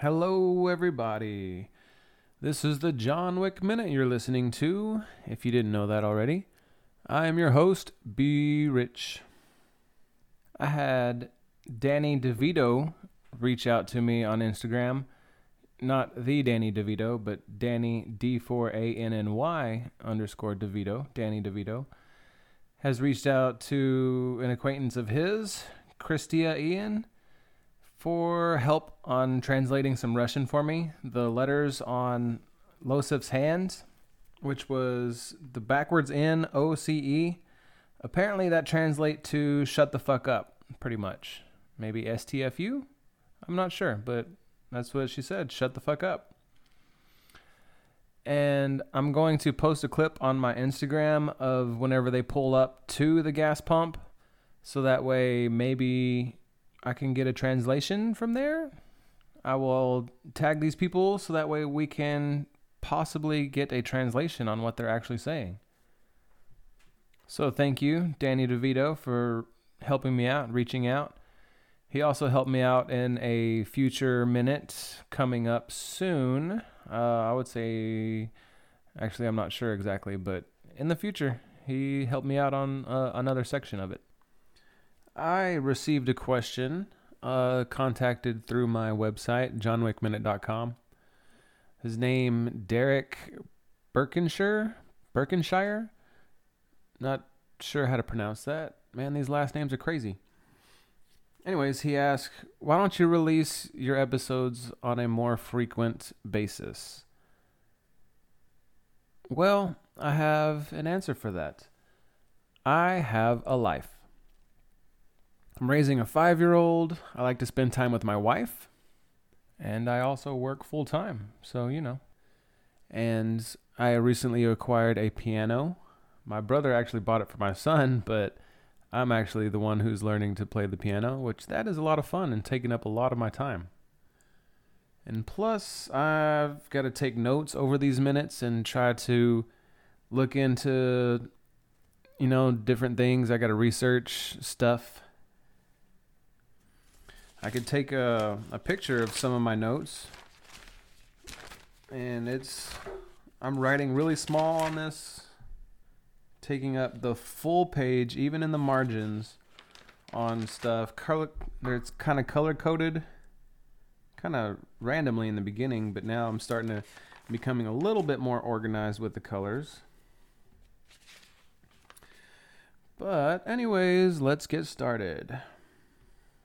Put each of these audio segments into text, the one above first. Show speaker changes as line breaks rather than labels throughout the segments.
Hello, everybody. This is the John Wick Minute you're listening to, if you didn't know that already. I am your host, B. Rich. I had Danny DeVito reach out to me on Instagram. Not the Danny DeVito, but Danny D4ANNY underscore DeVito, Danny DeVito, has reached out to an acquaintance of his, Christia Ian for help on translating some Russian for me. The letters on Losif's hand, which was the backwards N O C E. Apparently, that translates to shut the fuck up, pretty much. Maybe STFU? I'm not sure, but that's what she said. Shut the fuck up. And I'm going to post a clip on my Instagram of whenever they pull up to the gas pump. So that way, maybe I can get a translation from there. I will tag these people so that way we can possibly get a translation on what they're actually saying. So thank you, Danny DeVito, for helping me out, reaching out. He also helped me out in a future minute coming up soon. Uh, I would say, actually, I'm not sure exactly, but in the future, he helped me out on uh, another section of it. I received a question uh, contacted through my website, johnwickminute.com. His name, Derek Birkenshire? Birkenshire? Not sure how to pronounce that. Man, these last names are crazy. Anyways, he asked, why don't you release your episodes on a more frequent basis? Well, I have an answer for that. I have a life. I'm raising a five year old. I like to spend time with my wife. And I also work full time. So, you know. And I recently acquired a piano. My brother actually bought it for my son, but I'm actually the one who's learning to play the piano, which that is a lot of fun and taking up a lot of my time. And plus, I've got to take notes over these minutes and try to look into, you know, different things. I got to research stuff I could take a, a picture of some of my notes. And it's, I'm writing really small on this, taking up the full page, even in the margins on stuff. Color, it's kind of color coded, kind of randomly in the beginning, but now I'm starting to becoming a little bit more organized with the colors. But, anyways, let's get started.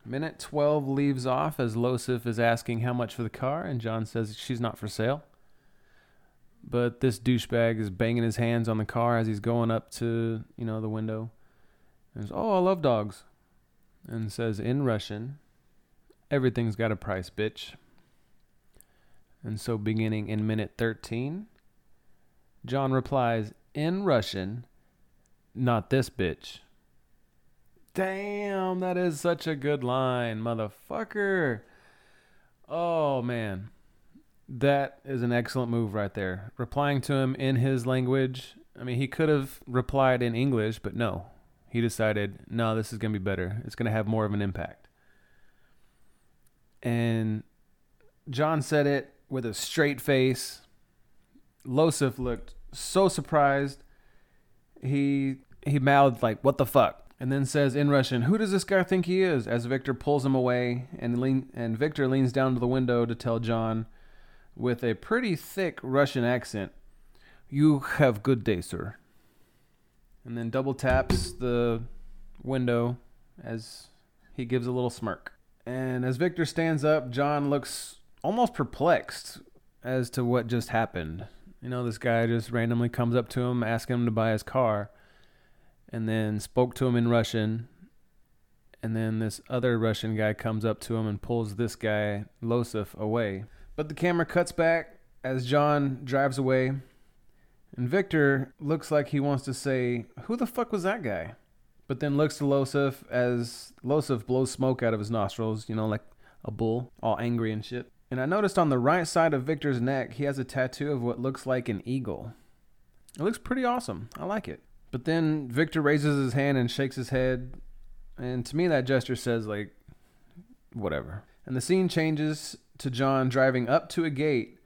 Minute 12 leaves off as Losif is asking how much for the car, and John says she's not for sale. But this douchebag is banging his hands on the car as he's going up to, you know, the window. And says, Oh, I love dogs. And says in Russian, Everything's got a price, bitch. And so, beginning in minute 13, John replies in Russian, Not this bitch. Damn, that is such a good line, motherfucker. Oh, man. That is an excellent move right there. Replying to him in his language. I mean, he could have replied in English, but no. He decided, no, this is going to be better. It's going to have more of an impact. And John said it with a straight face. Losif looked so surprised. He he mouthed like, "What the fuck?" And then says in Russian, "Who does this guy think he is?" As Victor pulls him away, and lean, and Victor leans down to the window to tell John, with a pretty thick Russian accent, "You have good day, sir." And then double taps the window as he gives a little smirk. And as Victor stands up, John looks almost perplexed as to what just happened. You know, this guy just randomly comes up to him, asking him to buy his car and then spoke to him in Russian. And then this other Russian guy comes up to him and pulls this guy, Losif, away. But the camera cuts back as John drives away. And Victor looks like he wants to say, Who the fuck was that guy? But then looks to Losif as Losif blows smoke out of his nostrils, you know, like a bull, all angry and shit. And I noticed on the right side of Victor's neck, he has a tattoo of what looks like an eagle. It looks pretty awesome. I like it. But then Victor raises his hand and shakes his head. And to me, that gesture says, like, whatever. And the scene changes to John driving up to a gate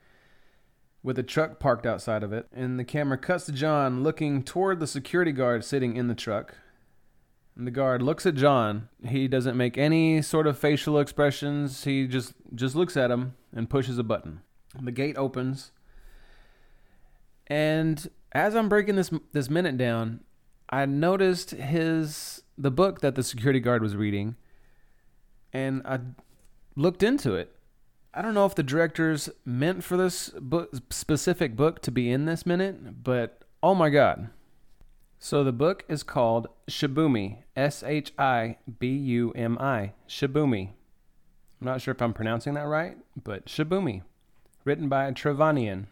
with a truck parked outside of it. And the camera cuts to John looking toward the security guard sitting in the truck. And the guard looks at John. He doesn't make any sort of facial expressions. He just just looks at him and pushes a button. The gate opens. And as I'm breaking this this minute down, I noticed his the book that the security guard was reading and I looked into it. I don't know if the directors meant for this book specific book to be in this minute, but oh my god. So the book is called Shibumi, S H I B U M I, Shibumi. I'm not sure if I'm pronouncing that right, but Shibumi, written by Trevanian.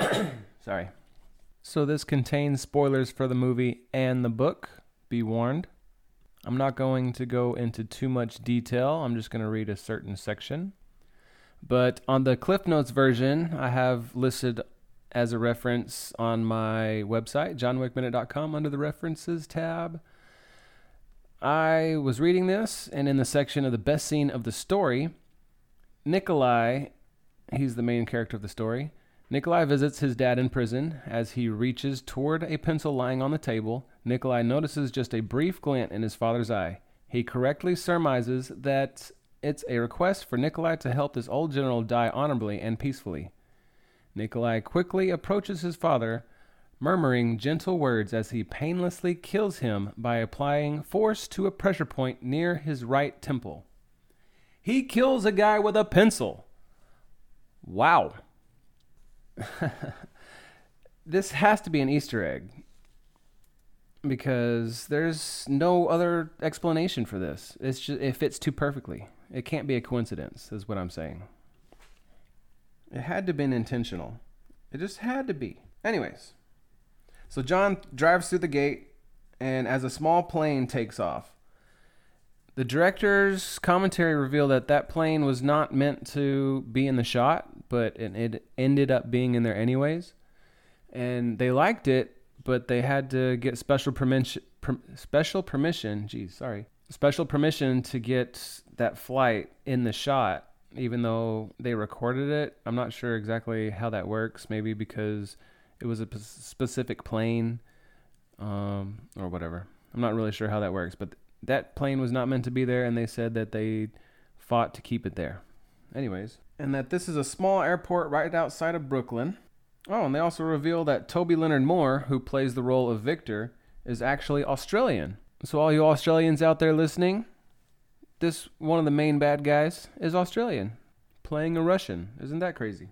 Sorry. So this contains spoilers for the movie and the book. Be warned. I'm not going to go into too much detail. I'm just going to read a certain section. But on the Cliff Notes version, I have listed as a reference on my website, johnwickminute.com, under the references tab. I was reading this, and in the section of the best scene of the story, Nikolai, he's the main character of the story. Nikolai visits his dad in prison. As he reaches toward a pencil lying on the table, Nikolai notices just a brief glint in his father's eye. He correctly surmises that it's a request for Nikolai to help this old general die honorably and peacefully. Nikolai quickly approaches his father, murmuring gentle words as he painlessly kills him by applying force to a pressure point near his right temple. He kills a guy with a pencil. Wow. this has to be an Easter egg because there's no other explanation for this. It's just it fits too perfectly. It can't be a coincidence, is what I'm saying. It had to have been intentional. It just had to be. Anyways, so John drives through the gate, and as a small plane takes off, the director's commentary revealed that that plane was not meant to be in the shot, but it, it ended up being in there anyways. And they liked it, but they had to get special permission. Per, special permission. Geez, sorry. Special permission to get that flight in the shot even though they recorded it. I'm not sure exactly how that works. Maybe because it was a p- specific plane um, or whatever. I'm not really sure how that works, but that plane was not meant to be there, and they said that they fought to keep it there. Anyways, and that this is a small airport right outside of Brooklyn. Oh, and they also reveal that Toby Leonard Moore, who plays the role of Victor, is actually Australian. So, all you Australians out there listening, this one of the main bad guys is Australian, playing a Russian. Isn't that crazy?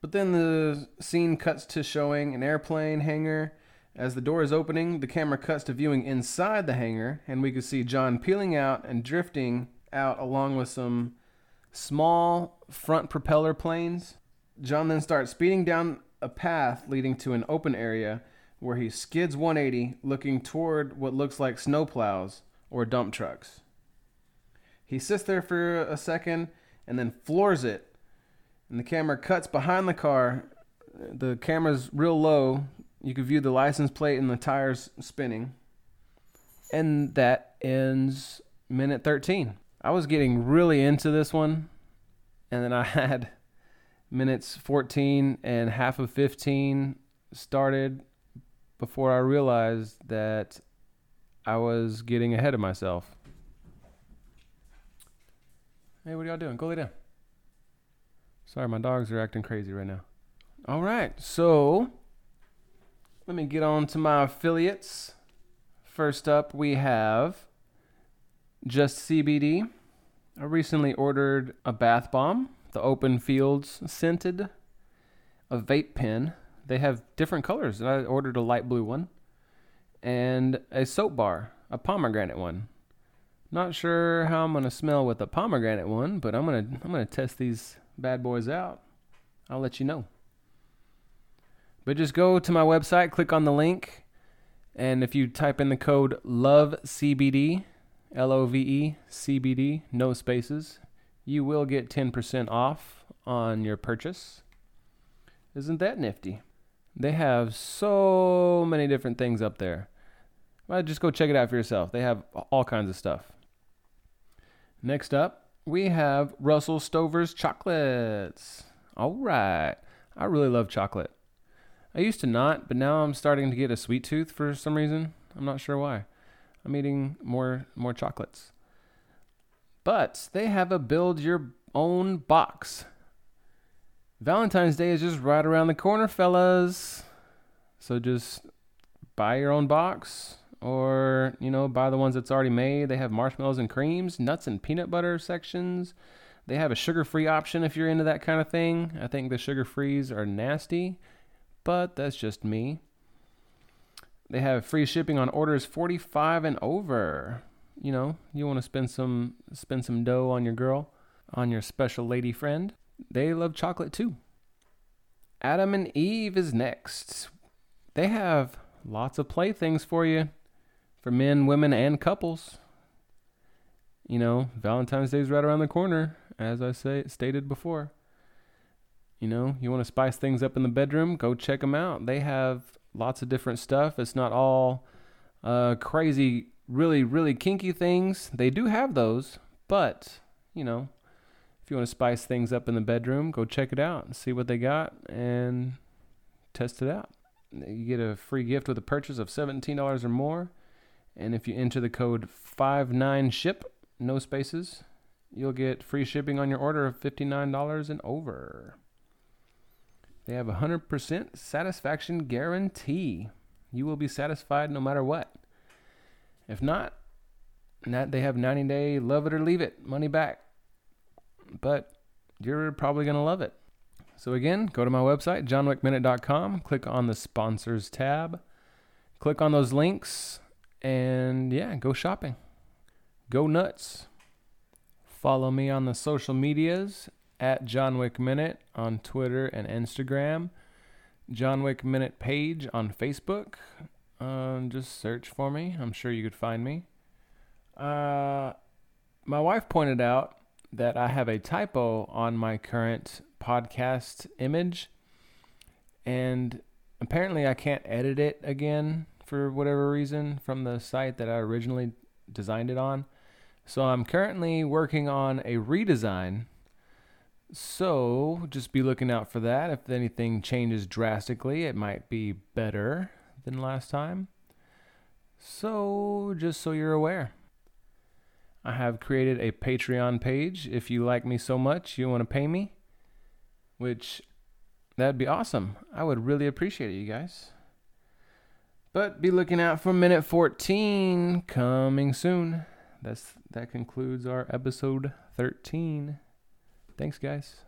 But then the scene cuts to showing an airplane hangar. As the door is opening, the camera cuts to viewing inside the hangar, and we can see John peeling out and drifting out along with some small front propeller planes. John then starts speeding down a path leading to an open area where he skids 180 looking toward what looks like snowplows or dump trucks. He sits there for a second and then floors it. And the camera cuts behind the car. The camera's real low. You can view the license plate and the tires spinning. And that ends minute 13. I was getting really into this one. And then I had minutes 14 and half of 15 started before I realized that I was getting ahead of myself. Hey, what are y'all doing? Go lay down. Sorry, my dogs are acting crazy right now. All right, so let me get on to my affiliates. First up, we have Just CBD. I recently ordered a bath bomb, the Open Fields scented, a vape pen. They have different colors. I ordered a light blue one, and a soap bar, a pomegranate one. Not sure how I'm gonna smell with the pomegranate one, but I'm gonna I'm gonna test these bad boys out. I'll let you know. But just go to my website, click on the link, and if you type in the code LOVE CBD, L O V E C B D, no spaces, you will get 10% off on your purchase. Isn't that nifty? They have so many different things up there. Well, just go check it out for yourself. They have all kinds of stuff. Next up, we have Russell Stover's chocolates. All right. I really love chocolate. I used to not, but now I'm starting to get a sweet tooth for some reason. I'm not sure why. I'm eating more more chocolates. But they have a build your own box. Valentine's Day is just right around the corner, fellas. So just buy your own box or, you know, buy the ones that's already made. They have marshmallows and creams, nuts and peanut butter sections. They have a sugar-free option if you're into that kind of thing. I think the sugar-frees are nasty, but that's just me. They have free shipping on orders 45 and over. You know, you want to spend some spend some dough on your girl, on your special lady friend. They love chocolate too. Adam and Eve is next. They have lots of playthings for you for men, women, and couples. You know, Valentine's Day is right around the corner, as I say stated before. You know, you want to spice things up in the bedroom, go check them out. They have lots of different stuff. It's not all uh, crazy, really, really kinky things. They do have those, but, you know, if you want to spice things up in the bedroom, go check it out and see what they got and test it out. You get a free gift with a purchase of $17 or more. And if you enter the code 59SHIP, no spaces, you'll get free shipping on your order of $59 and over. They have a 100% satisfaction guarantee. You will be satisfied no matter what. If not, they have 90 day love it or leave it, money back. But you're probably going to love it. So again, go to my website, johnwickminute.com, click on the sponsors tab, click on those links, and yeah, go shopping. Go nuts. Follow me on the social medias at John Wick Minute on Twitter and Instagram. John Wick Minute page on Facebook. Um, just search for me. I'm sure you could find me. Uh, my wife pointed out that I have a typo on my current podcast image, and apparently I can't edit it again for whatever reason from the site that I originally designed it on. So I'm currently working on a redesign. So just be looking out for that. If anything changes drastically, it might be better than last time. So just so you're aware. I have created a Patreon page. If you like me so much, you want to pay me, which that'd be awesome. I would really appreciate it, you guys. But be looking out for minute 14 coming soon. That's that concludes our episode 13. Thanks guys.